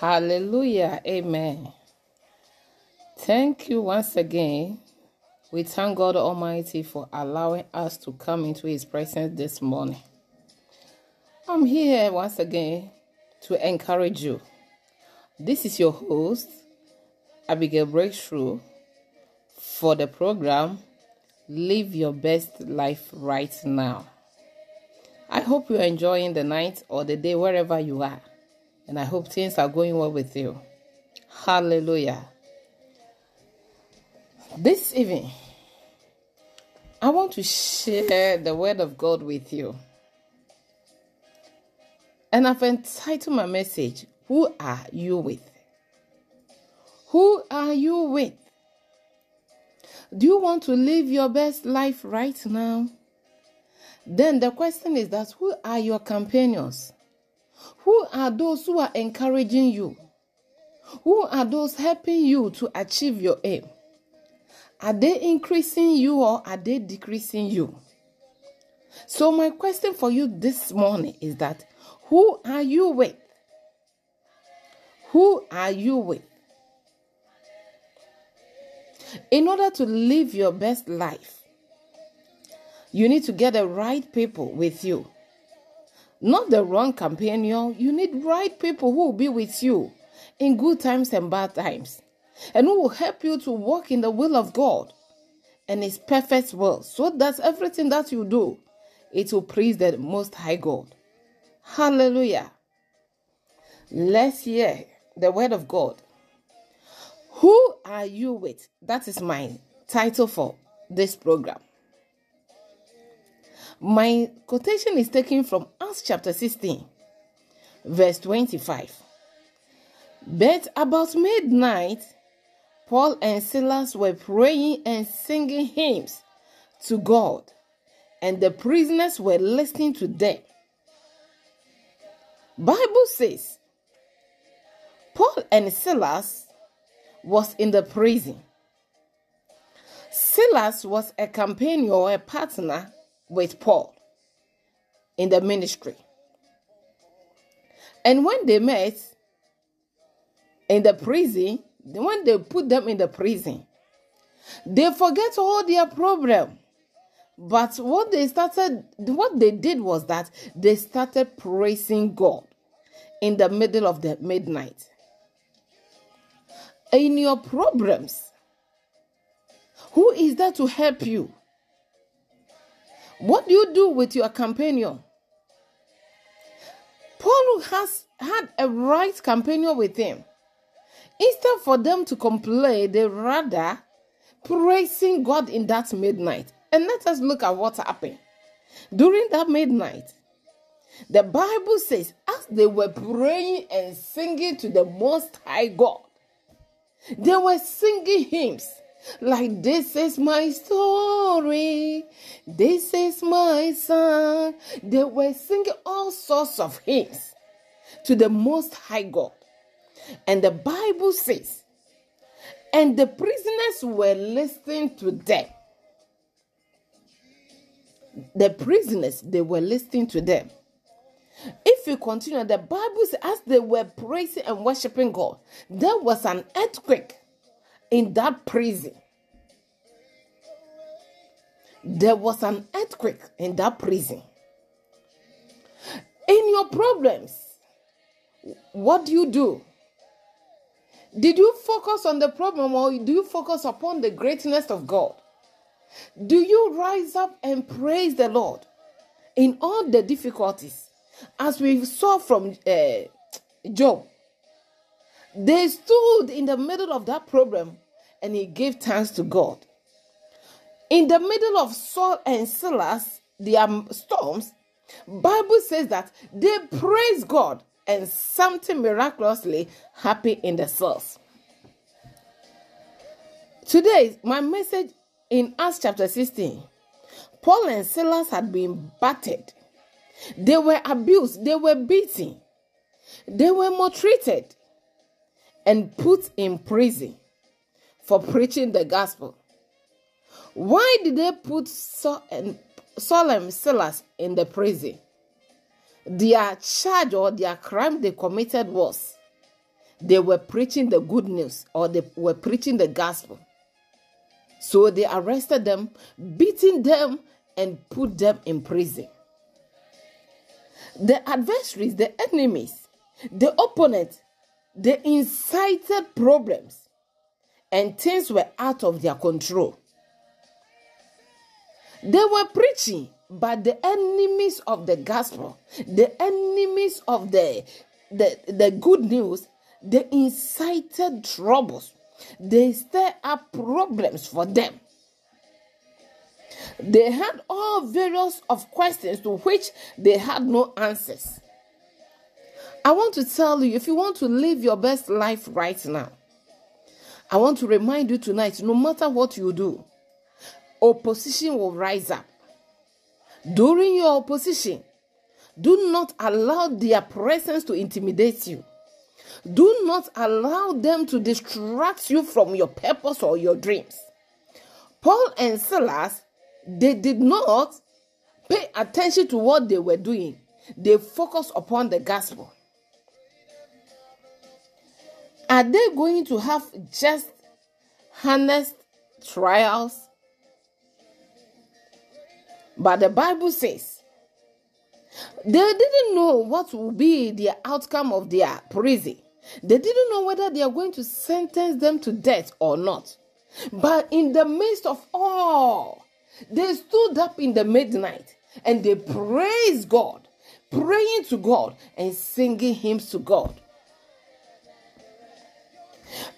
Hallelujah. Amen. Thank you once again. We thank God Almighty for allowing us to come into His presence this morning. I'm here once again to encourage you. This is your host, Abigail Breakthrough, for the program Live Your Best Life Right Now. I hope you're enjoying the night or the day wherever you are, and I hope things are going well with you. Hallelujah. This evening, I want to share the Word of God with you. And I've entitled my message, Who Are You With? Who are you with? Do you want to live your best life right now? Then the question is that who are your companions? Who are those who are encouraging you? Who are those helping you to achieve your aim? Are they increasing you or are they decreasing you? So, my question for you this morning is that who are you with? Who are you with? In order to live your best life, you need to get the right people with you. Not the wrong companion. You need right people who will be with you in good times and bad times, and who will help you to walk in the will of God and His perfect will, so that everything that you do, it will please the Most High God. Hallelujah. Let's hear the word of God. Who are you with? That is my title for this program. My quotation is taken from Acts chapter 16, verse 25. But about midnight, Paul and Silas were praying and singing hymns to God, and the prisoners were listening to them. Bible says Paul and Silas was in the prison. Silas was a companion or a partner with Paul in the ministry. And when they met in the prison, when they put them in the prison, they forget all their problem. But what they started, what they did was that they started praising God in the middle of the midnight. In your problems, who is there to help you? What do you do with your companion? Paul has had a right companion with him. Instead for them to complain, they rather praising God in that midnight. And let us look at what happened. During that midnight, the Bible says, as they were praying and singing to the Most High God, they were singing hymns like, This is my story, this is my song. They were singing all sorts of hymns to the Most High God. And the Bible says, and the prisoners were listening to them. The prisoners, they were listening to them. If you continue, the Bible says, as they were praising and worshiping God, there was an earthquake in that prison. There was an earthquake in that prison. In your problems, what do you do? Did you focus on the problem or do you focus upon the greatness of God? Do you rise up and praise the Lord in all the difficulties? As we saw from uh, Job, they stood in the middle of that problem and he gave thanks to God. In the middle of Saul and Silas, their um, storms, Bible says that they praise God and something miraculously happened in the cells. Today, my message in Acts chapter 16 Paul and Silas had been battered, they were abused, they were beaten, they were maltreated, and put in prison for preaching the gospel. Why did they put Saul and, Saul and Silas in the prison? Their charge or their crime they committed was they were preaching the good news or they were preaching the gospel. So they arrested them, beating them, and put them in prison. The adversaries, the enemies, the opponents, they incited problems and things were out of their control. They were preaching, but the enemies of the gospel, the enemies of the, the, the good news, they incited troubles. They stirred up problems for them. They had all various of questions to which they had no answers. I want to tell you if you want to live your best life right now, I want to remind you tonight no matter what you do, opposition will rise up. During your opposition, do not allow their presence to intimidate you. Do not allow them to distract you from your purpose or your dreams. Paul and Silas, they did not pay attention to what they were doing, they focused upon the gospel. Are they going to have just honest trials? But the Bible says they didn't know what will be the outcome of their prison. They didn't know whether they are going to sentence them to death or not. But in the midst of all, they stood up in the midnight and they praised God, praying to God and singing hymns to God.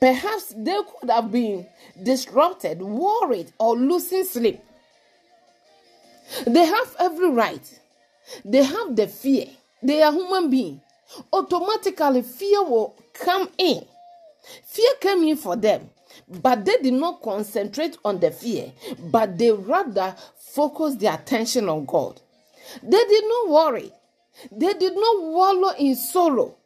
Perhaps they could have been disrupted, worried, or losing sleep. They have every right. They have the fear. They are human beings. Automatically, fear will come in. Fear came in for them, but they did not concentrate on the fear, but they rather focused their attention on God. They did not worry. They did not wallow in sorrow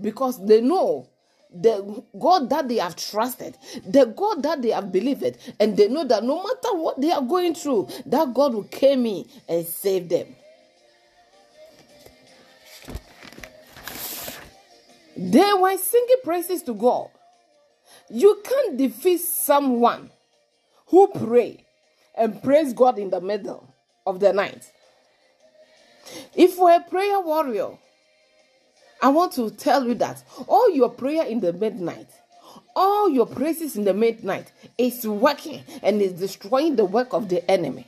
because they know the God that they have trusted, the God that they have believed, and they know that no matter what they are going through, that God will come in and save them. They were singing praises to God. You can't defeat someone who pray and praise God in the middle of the night. If we're a prayer warrior, I want to tell you that all your prayer in the midnight, all your praises in the midnight is working and is destroying the work of the enemy.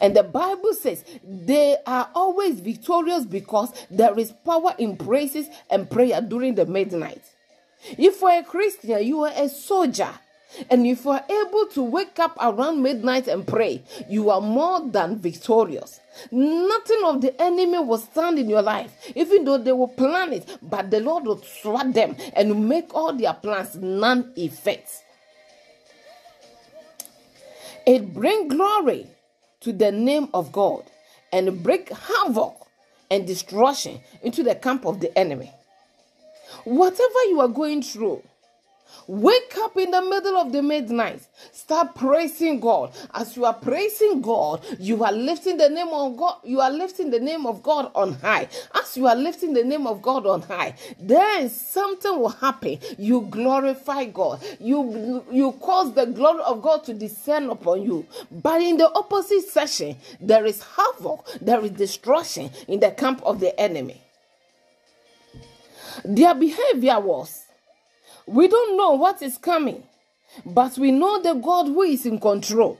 And the Bible says they are always victorious because there is power in praises and prayer during the midnight. If you're a Christian, you are a soldier. And if you are able to wake up around midnight and pray, you are more than victorious. Nothing of the enemy will stand in your life, even though they will plan it, but the Lord will thwart them and make all their plans non effect. It brings glory to the name of God and bring havoc and destruction into the camp of the enemy. Whatever you are going through, Wake up in the middle of the midnight. Start praising God. As you are praising God, you are lifting the name of God. You are lifting the name of God on high. As you are lifting the name of God on high, then something will happen. You glorify God. You you cause the glory of God to descend upon you. But in the opposite section, there is havoc, there is destruction in the camp of the enemy. Their behavior was we don't know what is coming, but we know the God who is in control.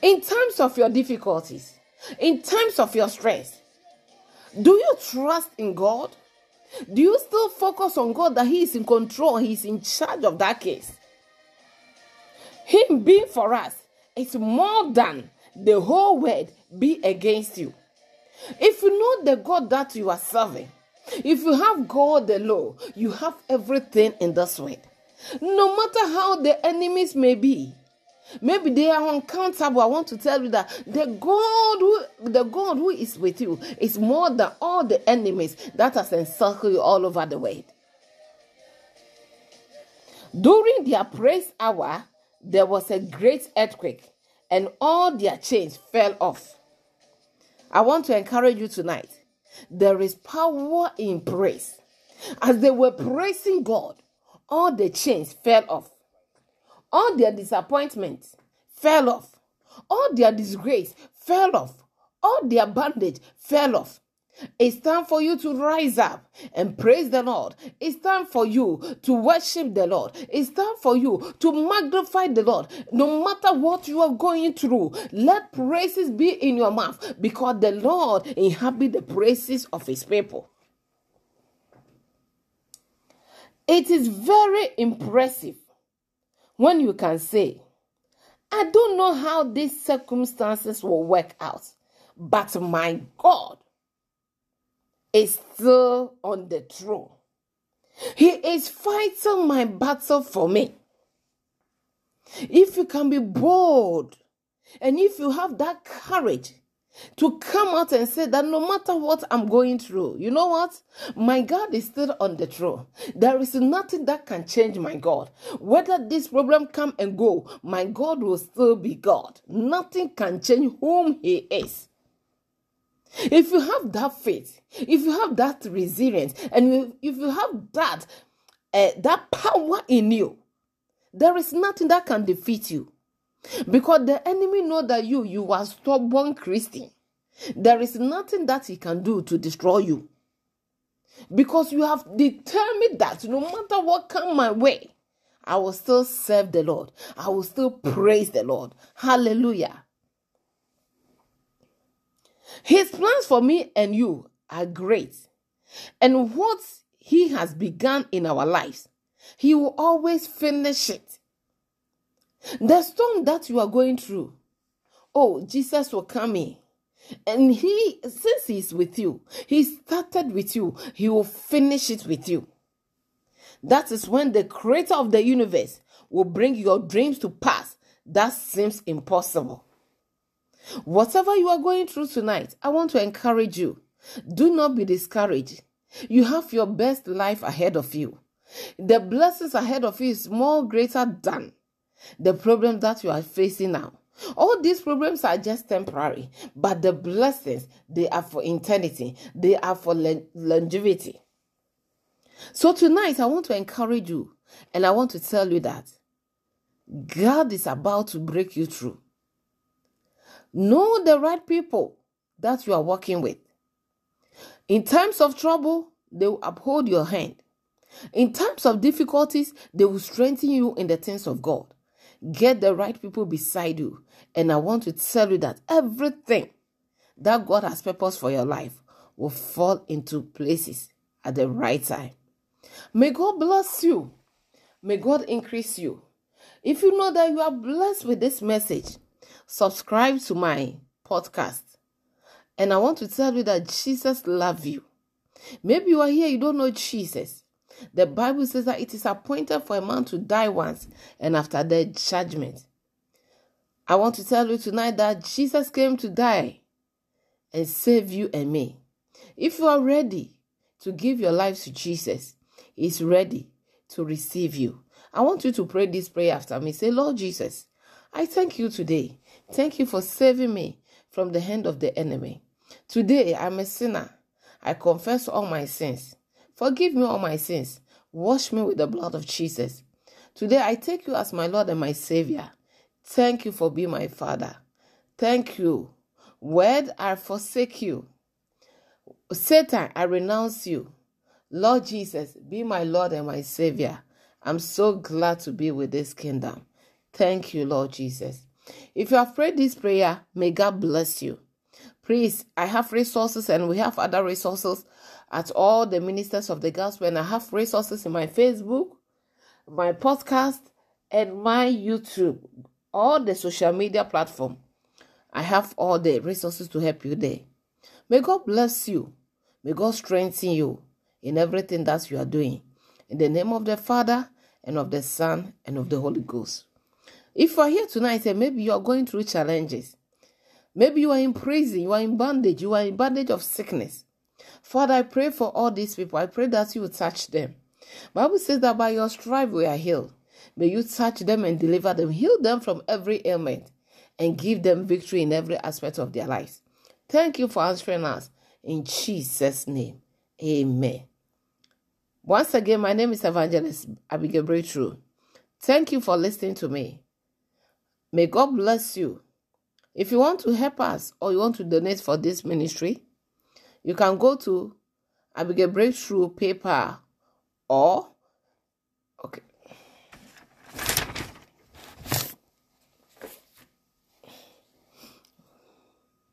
In times of your difficulties, in times of your stress, do you trust in God? Do you still focus on God that He is in control, He is in charge of that case? Him being for us is more than the whole world be against you. If you know the God that you are serving, if you have God the law, you have everything in this world. No matter how the enemies may be, maybe they are uncountable. I want to tell you that the God who the God who is with you is more than all the enemies that has encircled you all over the world. During their praise hour, there was a great earthquake, and all their chains fell off. I want to encourage you tonight there is power in praise. As they were praising God, all the chains fell off. All their disappointments fell off. All their disgrace fell off. All their bondage fell off. It's time for you to rise up and praise the Lord. It's time for you to worship the Lord. It's time for you to magnify the Lord. No matter what you are going through, let praises be in your mouth because the Lord inhabit the praises of his people. It is very impressive when you can say, I don't know how these circumstances will work out, but my God is still on the throne. He is fighting my battle for me. If you can be bold and if you have that courage to come out and say that no matter what I'm going through, you know what? My God is still on the throne. There is nothing that can change my God. Whether this problem come and go, my God will still be God. Nothing can change whom He is. If you have that faith, if you have that resilience, and if you have that uh, that power in you, there is nothing that can defeat you. Because the enemy know that you you are stubborn Christian. There is nothing that he can do to destroy you. Because you have determined that no matter what come my way, I will still serve the Lord. I will still praise the Lord. Hallelujah. His plans for me and you are great. And what he has begun in our lives, he will always finish it. The storm that you are going through, oh, Jesus will come in. And he, since he's with you, he started with you, he will finish it with you. That is when the creator of the universe will bring your dreams to pass. That seems impossible. Whatever you are going through tonight, I want to encourage you. Do not be discouraged. You have your best life ahead of you. The blessings ahead of you is more greater than the problem that you are facing now. All these problems are just temporary, but the blessings, they are for eternity. They are for longevity. So tonight, I want to encourage you and I want to tell you that God is about to break you through. Know the right people that you are working with. In times of trouble, they will uphold your hand. In times of difficulties, they will strengthen you in the things of God. Get the right people beside you. And I want to tell you that everything that God has purposed for your life will fall into places at the right time. May God bless you. May God increase you. If you know that you are blessed with this message, subscribe to my podcast. And I want to tell you that Jesus loves you. Maybe you are here, you don't know Jesus. The Bible says that it is appointed for a man to die once and after that judgment. I want to tell you tonight that Jesus came to die and save you and me. If you are ready to give your life to Jesus, He's ready to receive you. I want you to pray this prayer after me. Say, Lord Jesus, I thank you today Thank you for saving me from the hand of the enemy. Today I'm a sinner. I confess all my sins. Forgive me all my sins. Wash me with the blood of Jesus. Today I take you as my Lord and my Savior. Thank you for being my Father. Thank you. Word, I forsake you. Satan, I renounce you. Lord Jesus, be my Lord and my Savior. I'm so glad to be with this kingdom. Thank you, Lord Jesus. If you have prayed this prayer, may God bless you. Please, I have resources and we have other resources at all the ministers of the gospel, and I have resources in my Facebook, my podcast, and my YouTube, all the social media platform. I have all the resources to help you there. May God bless you. May God strengthen you in everything that you are doing. In the name of the Father, and of the Son, and of the Holy Ghost. If you are here tonight and maybe you are going through challenges, maybe you are in prison, you are in bondage, you are in bondage of sickness. Father, I pray for all these people. I pray that you will touch them. Bible says that by your stripe we are healed. May you touch them and deliver them, heal them from every ailment, and give them victory in every aspect of their lives. Thank you for answering us. In Jesus' name, amen. Once again, my name is Evangelist Abigail Breakthrough. Thank you for listening to me. May God bless you. If you want to help us or you want to donate for this ministry, you can go to Abigail Breakthrough PayPal or okay